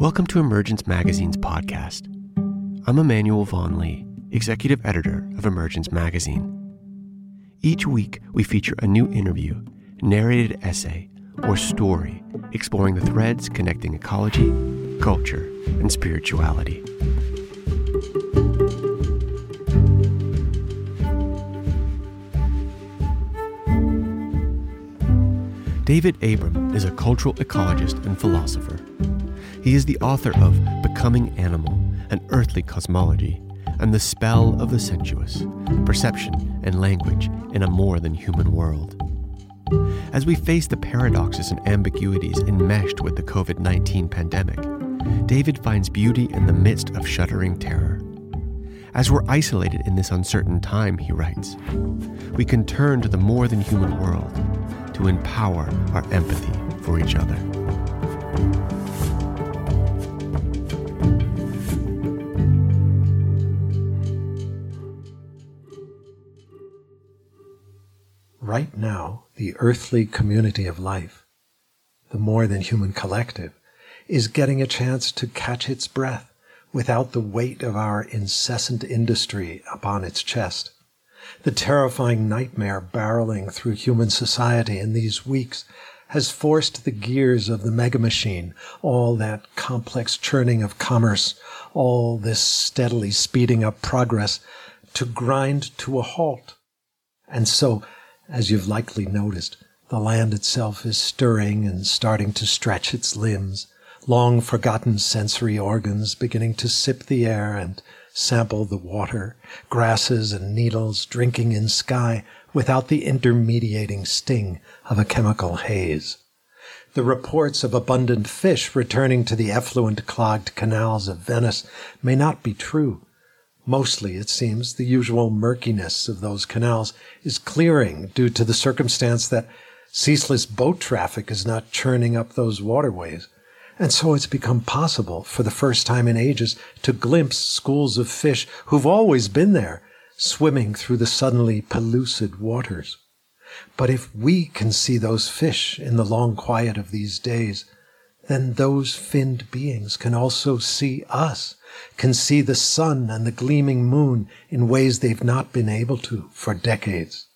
Welcome to Emergence Magazine's podcast. I'm Emmanuel Vaughan Lee, executive editor of Emergence Magazine. Each week, we feature a new interview, narrated essay, or story exploring the threads connecting ecology, culture, and spirituality. David Abram is a cultural ecologist and philosopher. He is the author of Becoming Animal, an Earthly Cosmology, and The Spell of the Sensuous Perception and Language in a More Than Human World. As we face the paradoxes and ambiguities enmeshed with the COVID 19 pandemic, David finds beauty in the midst of shuddering terror. As we're isolated in this uncertain time, he writes, we can turn to the more than human world to empower our empathy for each other. Right now, the earthly community of life, the more than human collective, is getting a chance to catch its breath without the weight of our incessant industry upon its chest. The terrifying nightmare barreling through human society in these weeks has forced the gears of the mega machine, all that complex churning of commerce, all this steadily speeding up progress, to grind to a halt. And so, as you've likely noticed, the land itself is stirring and starting to stretch its limbs, long forgotten sensory organs beginning to sip the air and sample the water, grasses and needles drinking in sky without the intermediating sting of a chemical haze. The reports of abundant fish returning to the effluent clogged canals of Venice may not be true. Mostly, it seems, the usual murkiness of those canals is clearing due to the circumstance that ceaseless boat traffic is not churning up those waterways. And so it's become possible for the first time in ages to glimpse schools of fish who've always been there, swimming through the suddenly pellucid waters. But if we can see those fish in the long quiet of these days, then those finned beings can also see us, can see the sun and the gleaming moon in ways they've not been able to for decades.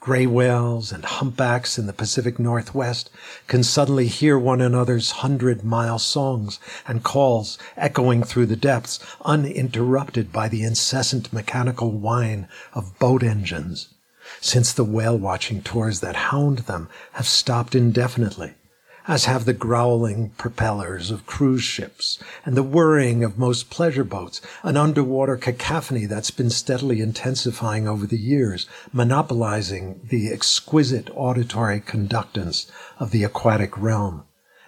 Gray whales and humpbacks in the Pacific Northwest can suddenly hear one another's hundred mile songs and calls echoing through the depths, uninterrupted by the incessant mechanical whine of boat engines, since the whale watching tours that hound them have stopped indefinitely as have the growling propellers of cruise ships and the whirring of most pleasure boats, an underwater cacophony that's been steadily intensifying over the years, monopolizing the exquisite auditory conductance of the aquatic realm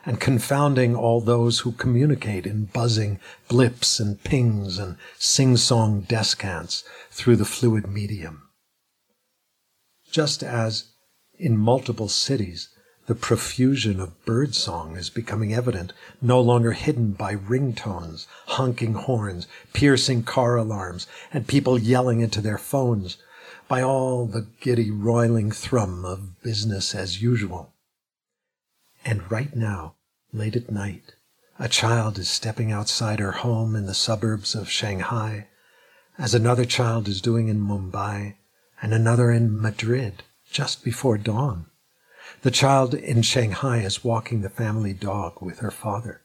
and confounding all those who communicate in buzzing blips and pings and sing-song descants through the fluid medium. Just as in multiple cities, the profusion of birdsong is becoming evident, no longer hidden by ringtones, honking horns, piercing car alarms, and people yelling into their phones, by all the giddy roiling thrum of business as usual. And right now, late at night, a child is stepping outside her home in the suburbs of Shanghai, as another child is doing in Mumbai, and another in Madrid just before dawn. The child in Shanghai is walking the family dog with her father.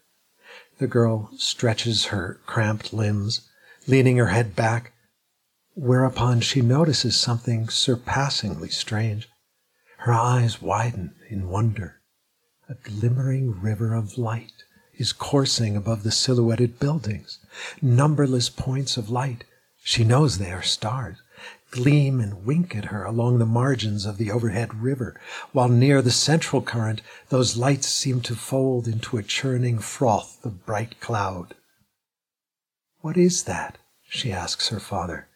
The girl stretches her cramped limbs, leaning her head back, whereupon she notices something surpassingly strange. Her eyes widen in wonder. A glimmering river of light is coursing above the silhouetted buildings. Numberless points of light. She knows they are stars gleam and wink at her along the margins of the overhead river, while near the central current those lights seem to fold into a churning froth of bright cloud. What is that? she asks her father.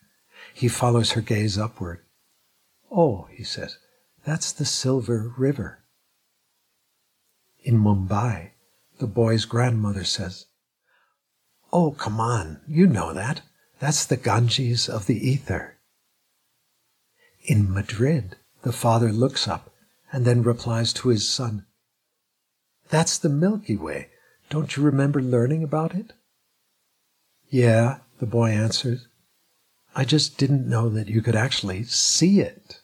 He follows her gaze upward. Oh, he says, that's the Silver River. In Mumbai, the boy's grandmother says, Oh, come on, you know that. That's the Ganges of the ether. In Madrid, the father looks up and then replies to his son, That's the Milky Way, Don't you remember learning about it? Yeah, the boy answers. I just didn't know that you could actually see it.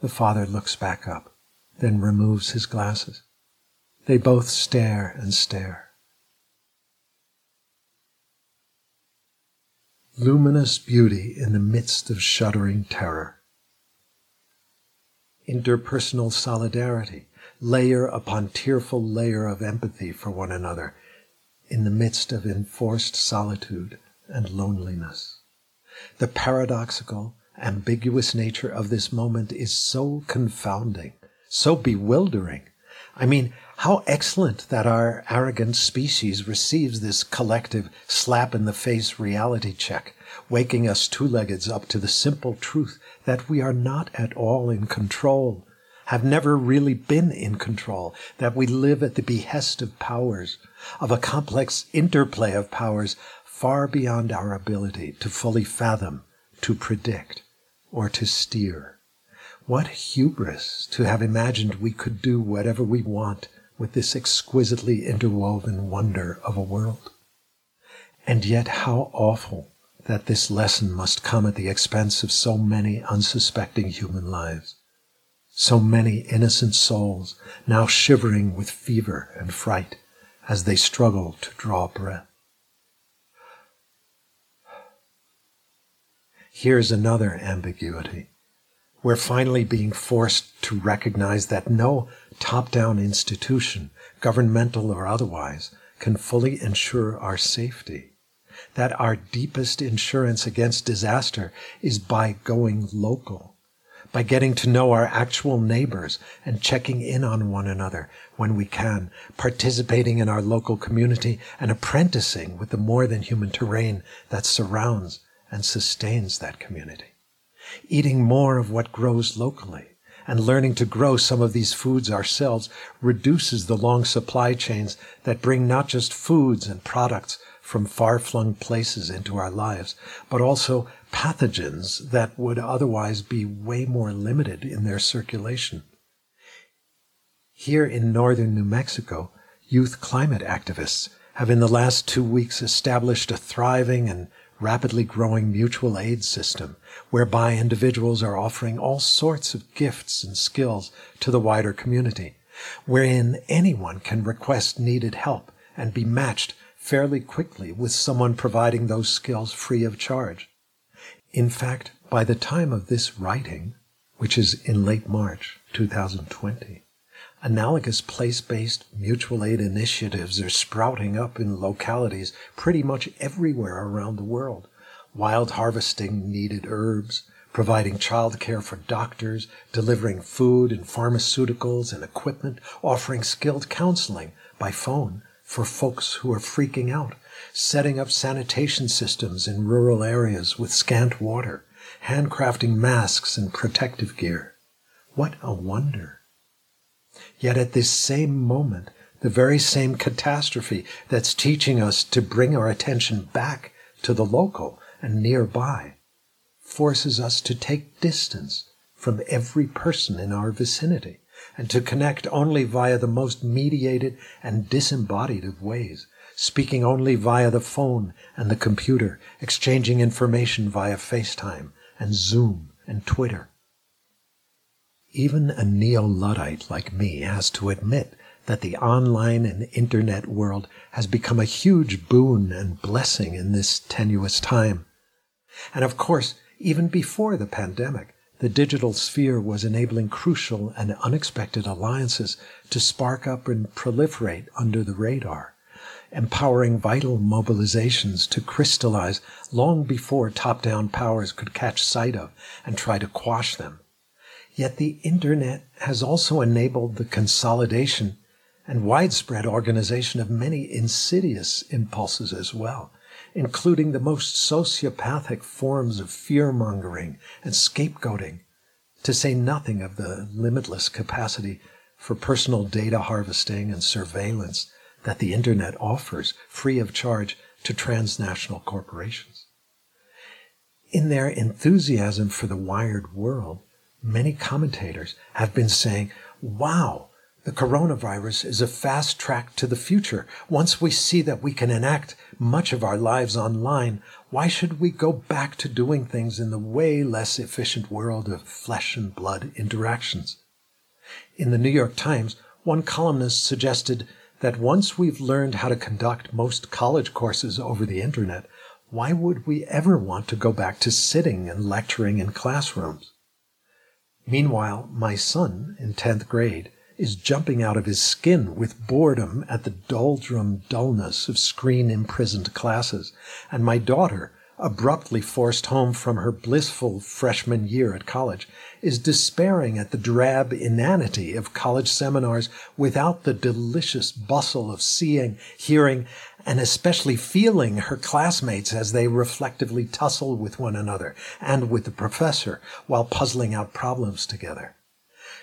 The father looks back up, then removes his glasses. They both stare and stare. Luminous beauty in the midst of shuddering terror. Interpersonal solidarity, layer upon tearful layer of empathy for one another, in the midst of enforced solitude and loneliness. The paradoxical, ambiguous nature of this moment is so confounding, so bewildering. I mean, how excellent that our arrogant species receives this collective slap in the face reality check, waking us two leggeds up to the simple truth that we are not at all in control, have never really been in control, that we live at the behest of powers, of a complex interplay of powers far beyond our ability to fully fathom, to predict, or to steer. What hubris to have imagined we could do whatever we want with this exquisitely interwoven wonder of a world. And yet how awful that this lesson must come at the expense of so many unsuspecting human lives, so many innocent souls now shivering with fever and fright as they struggle to draw breath. Here's another ambiguity. We're finally being forced to recognize that no top down institution, governmental or otherwise, can fully ensure our safety. That our deepest insurance against disaster is by going local, by getting to know our actual neighbors and checking in on one another when we can, participating in our local community and apprenticing with the more than human terrain that surrounds and sustains that community. Eating more of what grows locally and learning to grow some of these foods ourselves reduces the long supply chains that bring not just foods and products from far flung places into our lives, but also pathogens that would otherwise be way more limited in their circulation. Here in northern New Mexico, youth climate activists have in the last two weeks established a thriving and rapidly growing mutual aid system whereby individuals are offering all sorts of gifts and skills to the wider community, wherein anyone can request needed help and be matched fairly quickly with someone providing those skills free of charge. In fact, by the time of this writing, which is in late March 2020, Analogous place based mutual aid initiatives are sprouting up in localities pretty much everywhere around the world. Wild harvesting needed herbs, providing child care for doctors, delivering food and pharmaceuticals and equipment, offering skilled counseling by phone for folks who are freaking out, setting up sanitation systems in rural areas with scant water, handcrafting masks and protective gear. What a wonder! Yet at this same moment, the very same catastrophe that's teaching us to bring our attention back to the local and nearby forces us to take distance from every person in our vicinity and to connect only via the most mediated and disembodied of ways, speaking only via the phone and the computer, exchanging information via FaceTime and Zoom and Twitter. Even a neo-Luddite like me has to admit that the online and internet world has become a huge boon and blessing in this tenuous time. And of course, even before the pandemic, the digital sphere was enabling crucial and unexpected alliances to spark up and proliferate under the radar, empowering vital mobilizations to crystallize long before top-down powers could catch sight of and try to quash them. Yet the internet has also enabled the consolidation and widespread organization of many insidious impulses as well, including the most sociopathic forms of fear mongering and scapegoating, to say nothing of the limitless capacity for personal data harvesting and surveillance that the internet offers free of charge to transnational corporations. In their enthusiasm for the wired world, many commentators have been saying, wow, The coronavirus is a fast track to the future. Once we see that we can enact much of our lives online, why should we go back to doing things in the way less efficient world of flesh and blood interactions? In the New York Times, one columnist suggested that once we've learned how to conduct most college courses over the internet, why would we ever want to go back to sitting and lecturing in classrooms? Meanwhile, my son in 10th grade is jumping out of his skin with boredom at the doldrum dullness of screen imprisoned classes, and my daughter, abruptly forced home from her blissful freshman year at college, is despairing at the drab inanity of college seminars without the delicious bustle of seeing, hearing, and especially feeling her classmates as they reflectively tussle with one another and with the professor while puzzling out problems together.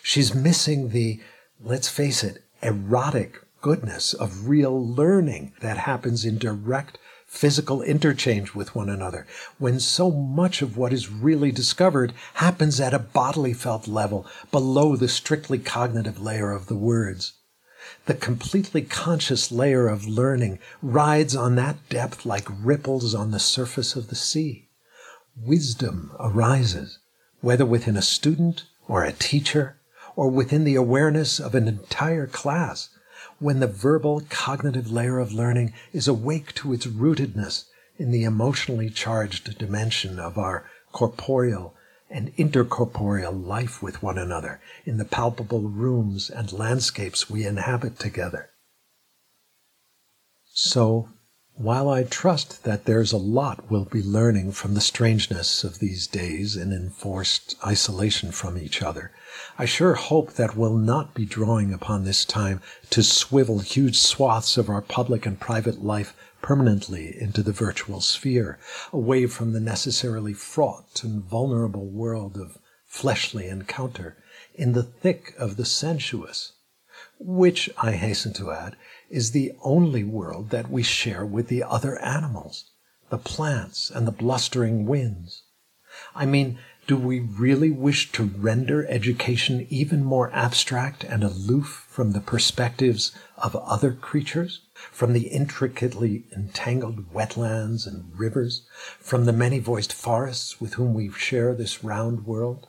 She's missing the let's face it, erotic goodness of real learning that happens in direct physical interchange with one another, when so much of what is really discovered happens at a bodily felt level below the strictly cognitive layer of the words. The completely conscious layer of learning rides on that depth like ripples on the surface of the sea. Wisdom arises, whether within a student or a teacher or within the awareness of an entire class, when the verbal cognitive layer of learning is awake to its rootedness in the emotionally charged dimension of our corporeal and intercorporeal life with one another in the palpable rooms and landscapes we inhabit together. So, while I trust that there's a lot we'll be learning from the strangeness of these days in enforced isolation from each other, I sure hope that we'll not be drawing upon this time to swivel huge swaths of our public and private life permanently into the virtual sphere, away from the necessarily fraught and vulnerable world of fleshly encounter, in the thick of the sensuous, which, I hasten to add, is the only world that we share with the other animals, the plants and the blustering winds. I mean, do we really wish to render education even more abstract and aloof from the perspectives of other creatures, from the intricately entangled wetlands and rivers, from the many voiced forests with whom we share this round world?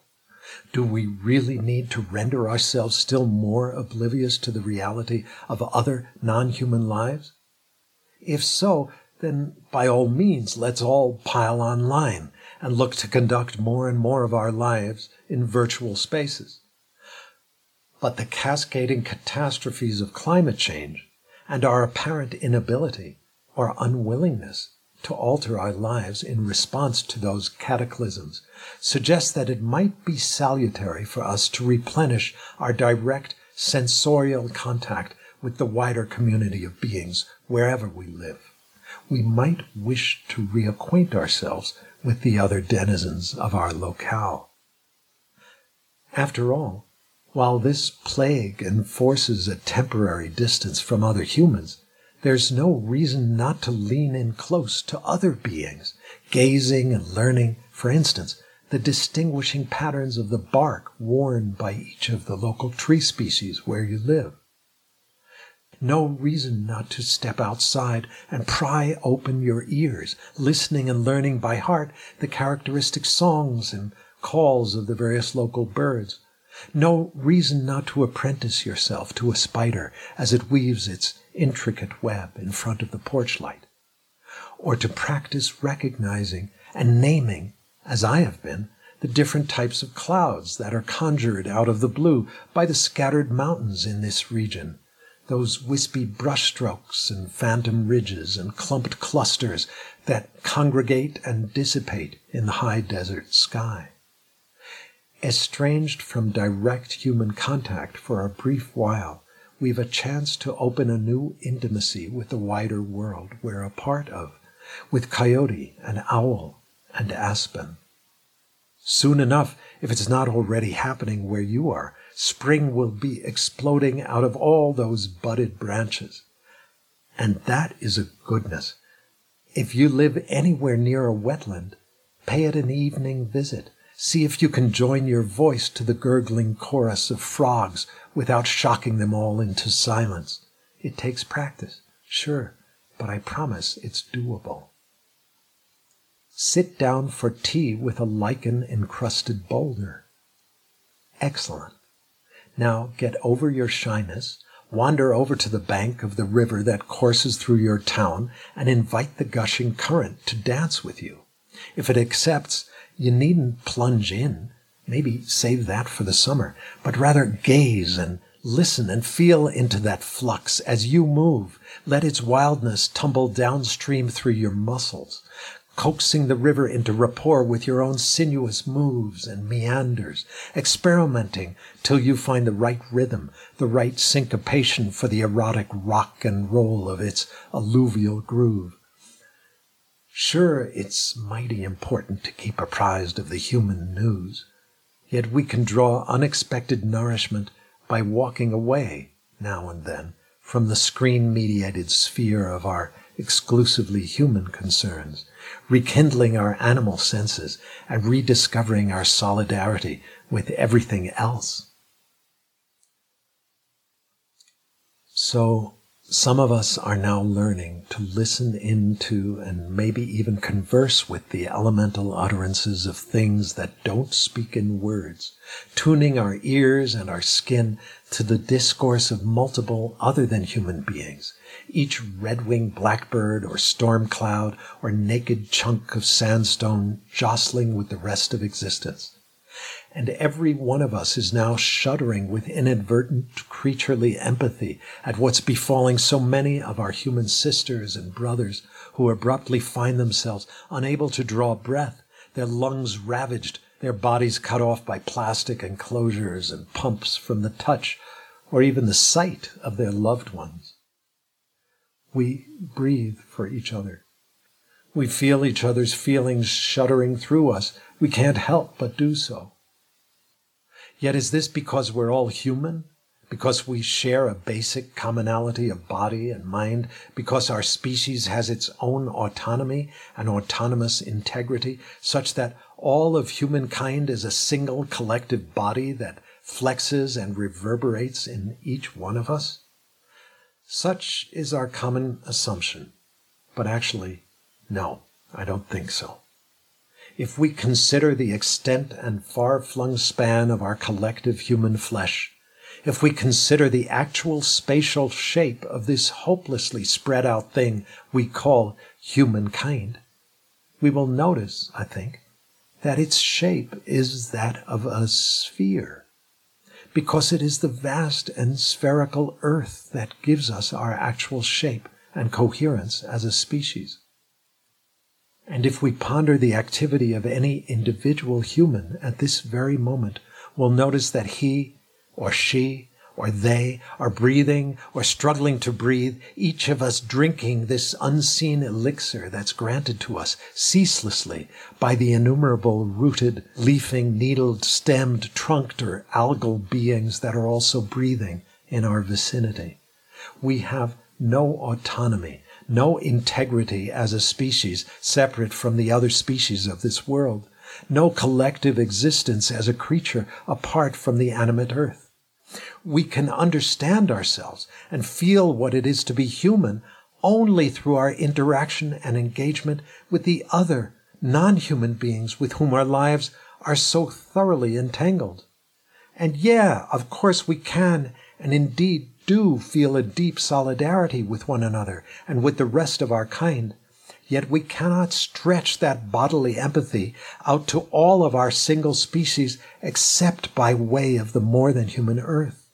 Do we really need to render ourselves still more oblivious to the reality of other non human lives? If so, then by all means let's all pile online and look to conduct more and more of our lives in virtual spaces. But the cascading catastrophes of climate change and our apparent inability or unwillingness to alter our lives in response to those cataclysms suggests that it might be salutary for us to replenish our direct sensorial contact with the wider community of beings wherever we live. We might wish to reacquaint ourselves with the other denizens of our locale. After all, while this plague enforces a temporary distance from other humans, there's no reason not to lean in close to other beings, gazing and learning, for instance, the distinguishing patterns of the bark worn by each of the local tree species where you live. No reason not to step outside and pry open your ears, listening and learning by heart the characteristic songs and calls of the various local birds. No reason not to apprentice yourself to a spider as it weaves its intricate web in front of the porch light, or to practice recognizing and naming, as I have been, the different types of clouds that are conjured out of the blue by the scattered mountains in this region, those wispy brushstrokes and phantom ridges and clumped clusters that congregate and dissipate in the high desert sky. Estranged from direct human contact for a brief while, we've a chance to open a new intimacy with the wider world we're a part of, with coyote and owl and aspen. Soon enough, if it's not already happening where you are, spring will be exploding out of all those budded branches. And that is a goodness. If you live anywhere near a wetland, pay it an evening visit See if you can join your voice to the gurgling chorus of frogs without shocking them all into silence. It takes practice, sure, but I promise it's doable. Sit down for tea with a lichen encrusted boulder. Excellent. Now get over your shyness, wander over to the bank of the river that courses through your town, and invite the gushing current to dance with you. If it accepts, you needn't plunge in. Maybe save that for the summer, but rather gaze and listen and feel into that flux as you move. Let its wildness tumble downstream through your muscles coaxing the river into rapport with your own sinuous moves and meanders, experimenting till you find the right rhythm, the right syncopation for the erotic rock and roll of its alluvial groove. Sure, it's mighty important to keep apprised of the human news, yet we can draw unexpected nourishment by walking away now and then from the screen mediated sphere of our exclusively human concerns rekindling our animal senses and rediscovering our solidarity with everything else. So, some of us are now learning to listen into and maybe even converse with the elemental utterances of things that don't speak in words, tuning our ears and our skin to the discourse of multiple other than human beings, each red-winged blackbird or storm cloud or naked chunk of sandstone jostling with the rest of existence. And every one of us is now shuddering with inadvertent creaturely empathy at what's befalling so many of our human sisters and brothers who abruptly find themselves unable to draw breath, their lungs ravaged, their bodies cut off by plastic enclosures and pumps from the touch or even the sight of their loved ones. We breathe for each other. We feel each other's feelings shuddering through us. We can't help but do so. Yet is this because we're all human? Because we share a basic commonality of body and mind? Because our species has its own autonomy and autonomous integrity, such that all of humankind is a single collective body that flexes and reverberates in each one of us? Such is our common assumption. But actually, no, I don't think so. If we consider the extent and far flung span of our collective human flesh, if we consider the actual spatial shape of this hopelessly spread out thing we call humankind, we will notice, I think, that its shape is that of a sphere because it is the vast and spherical earth that gives us our actual shape and coherence as a species. And if we ponder the activity of any individual human at this very moment, we'll notice that he or she or they are breathing or struggling to breathe, each of us drinking this unseen elixir that's granted to us ceaselessly by the innumerable rooted, leafing, needled, stemmed, trunked, or algal beings that are also breathing in our vicinity. We have no autonomy, no integrity as a species separate from the other species of this world, no collective existence as a creature apart from the animate earth we can understand ourselves and feel what it is to be human only through our interaction and engagement with the other non-human beings with whom our lives are so thoroughly entangled. And yeah, of course we can and indeed do feel a deep solidarity with one another and with the rest of our kind. Yet we cannot stretch that bodily empathy out to all of our single species except by way of the more than human earth.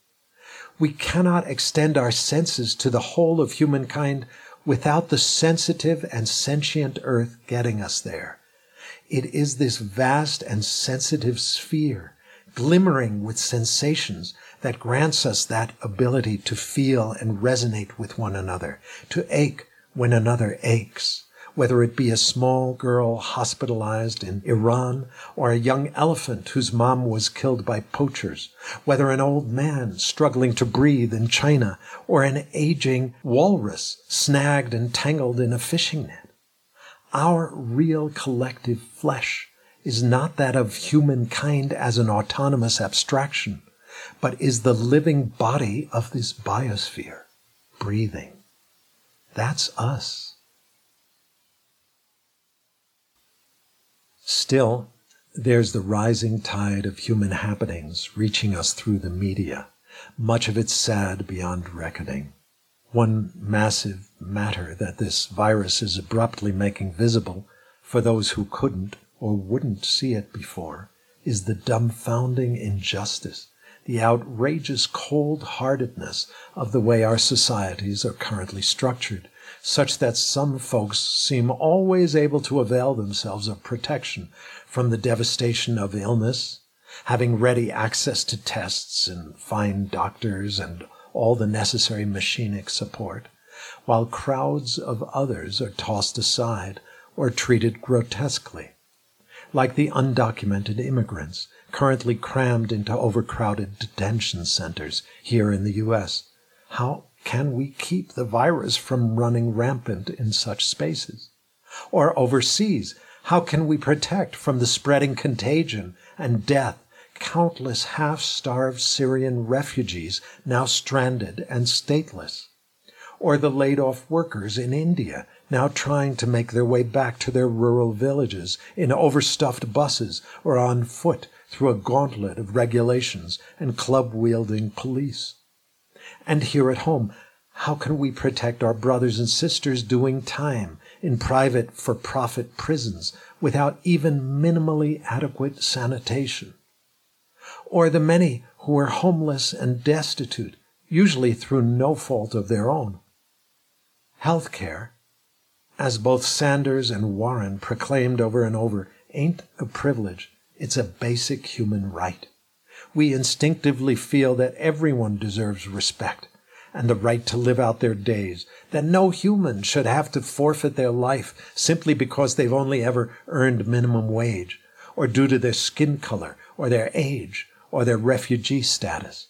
We cannot extend our senses to the whole of humankind without the sensitive and sentient earth getting us there. It is this vast and sensitive sphere, glimmering with sensations, that grants us that ability to feel and resonate with one another, to ache when another aches whether it be a small girl hospitalized in Iran or a young elephant whose mom was killed by poachers, whether an old man struggling to breathe in China or an aging walrus snagged and tangled in a fishing net. Our real collective flesh is not that of humankind as an autonomous abstraction, but is the living body of this biosphere, breathing. That's us. Still, there's the rising tide of human happenings reaching us through the media, much of it sad beyond reckoning. One massive matter that this virus is abruptly making visible for those who couldn't or wouldn't see it before is the dumbfounding injustice, the outrageous cold heartedness of the way our societies are currently structured, such that some folks seem always able to avail themselves of protection from the devastation of illness, having ready access to tests and fine doctors and all the necessary machinic support, while crowds of others are tossed aside or treated grotesquely, like the undocumented immigrants currently crammed into overcrowded detention centers here in the U.S. How can we keep the virus from running rampant in such spaces? Or overseas, how can we protect from the spreading contagion and death countless half starved Syrian refugees now stranded and stateless? Or the laid off workers in India now trying to make their way back to their rural villages in overstuffed buses or on foot through a gauntlet of regulations and club wielding police? And here at home, how can we protect our brothers and sisters doing time in private for profit prisons without even minimally adequate sanitation? Or the many who are homeless and destitute, usually through no fault of their own? Healthcare, as both Sanders and Warren proclaimed over and over, ain't a privilege, it's a basic human right. We instinctively feel that everyone deserves respect and the right to live out their days, that no human should have to forfeit their life simply because they've only ever earned minimum wage, or due to their skin color, or their age, or their refugee status.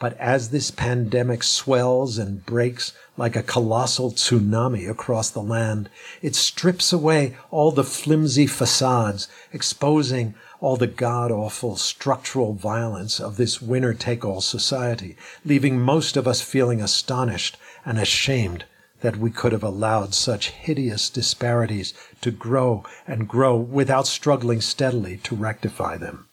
But as this pandemic swells and breaks like a colossal tsunami across the land, it strips away all the flimsy facades, exposing all the god awful structural violence of this winner take all society, leaving most of us feeling astonished and ashamed that we could have allowed such hideous disparities to grow and grow without struggling steadily to rectify them.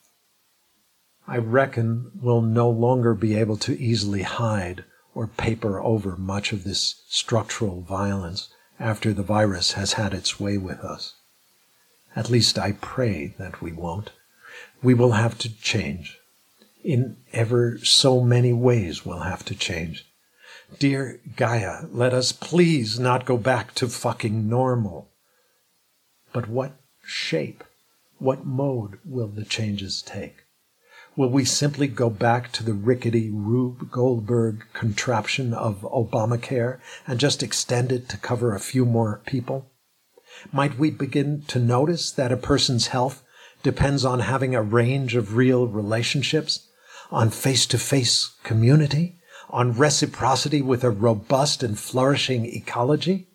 I reckon we'll no longer be able to easily hide or paper over much of this structural violence after the virus has had its way with us. At least I pray that we won't we will have to change. In ever so many ways, we'll have to change. Dear Gaia, let us please not go back to fucking normal. But what shape, what mode will the changes take? Will we simply go back to the rickety Rube Goldberg contraption of Obamacare and just extend it to cover a few more people? Might we begin to notice that a person's health depends on having a range of real relationships, on face to face community, on reciprocity with a robust and flourishing ecology?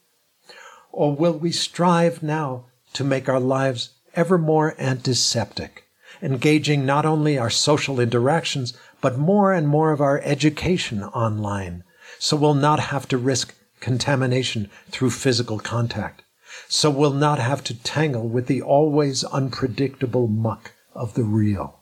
Or will we strive now to make our lives ever more antiseptic, engaging not only our social interactions, but more and more of our education online, so we'll not have to risk contamination through physical contact? so we'll not have to tangle with the always unpredictable muck of the real?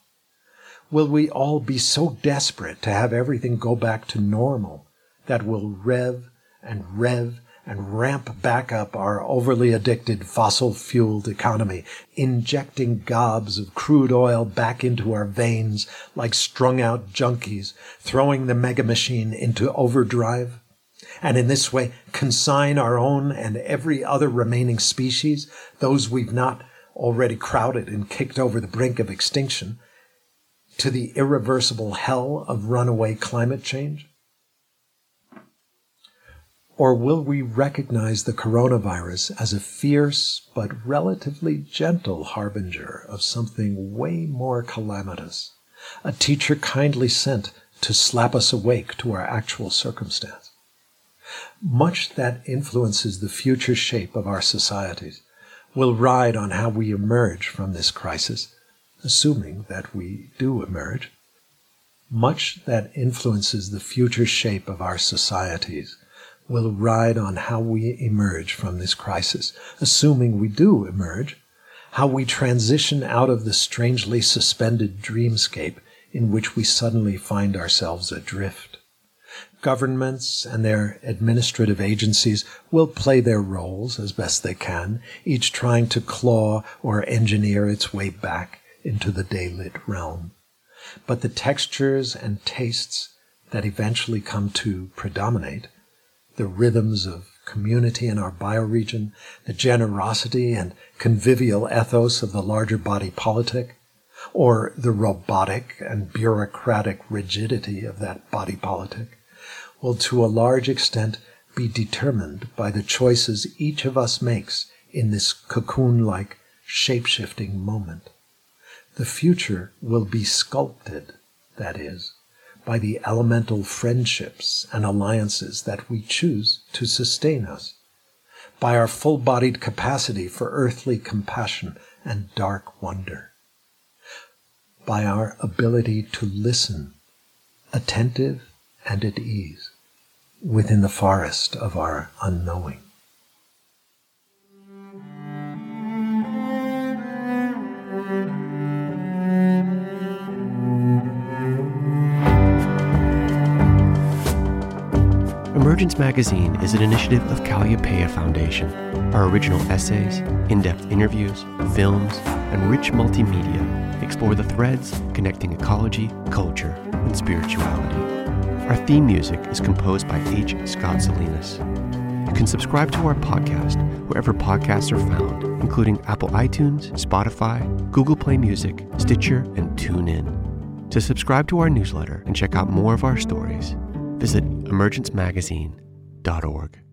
Will we all be so desperate to have everything go back to normal that we'll rev and rev and ramp back up our overly addicted fossil fueled economy, injecting gobs of crude oil back into our veins like strung out junkies, throwing the mega machine into overdrive? and in this way consign our own and every other remaining species, those we've not already crowded and kicked over the brink of extinction, to the irreversible hell of runaway climate change? Or will we recognize the coronavirus as a fierce but relatively gentle harbinger of something way more calamitous, a teacher kindly sent to slap us awake to our actual circumstance? much that influences the future shape of our societies will ride on how we emerge from this crisis, assuming that we do emerge. Much that influences the future shape of our societies will ride on how we emerge from this crisis, assuming we do emerge, how we transition out of the strangely suspended dreamscape in which we suddenly find ourselves adrift. Governments and their administrative agencies will play their roles as best they can, each trying to claw or engineer its way back into the daylit realm. But the textures and tastes that eventually come to predominate the rhythms of community in our bioregion, the generosity and convivial ethos of the larger body politic, or the robotic and bureaucratic rigidity of that body politic, will to a large extent be determined by the choices each of us makes in this cocoon like shape shifting moment. The future will be sculpted, that is, by the elemental friendships and alliances that we choose to sustain us, by our full bodied capacity for earthly compassion and dark wonder, by our ability to listen, attentive and at ease, within the forest of our unknowing. Emergence Magazine is an initiative of Kalliopeia Foundation. Our original essays, in depth interviews, films, and rich multimedia explore the threads connecting ecology, culture, and spirituality. Our theme music is composed by H. Scott Salinas. You can subscribe to our podcast wherever podcasts are found, including Apple iTunes, Spotify, Google Play Music, Stitcher, and TuneIn. To subscribe to our newsletter and check out more of our stories, visit emergencemagazine.org.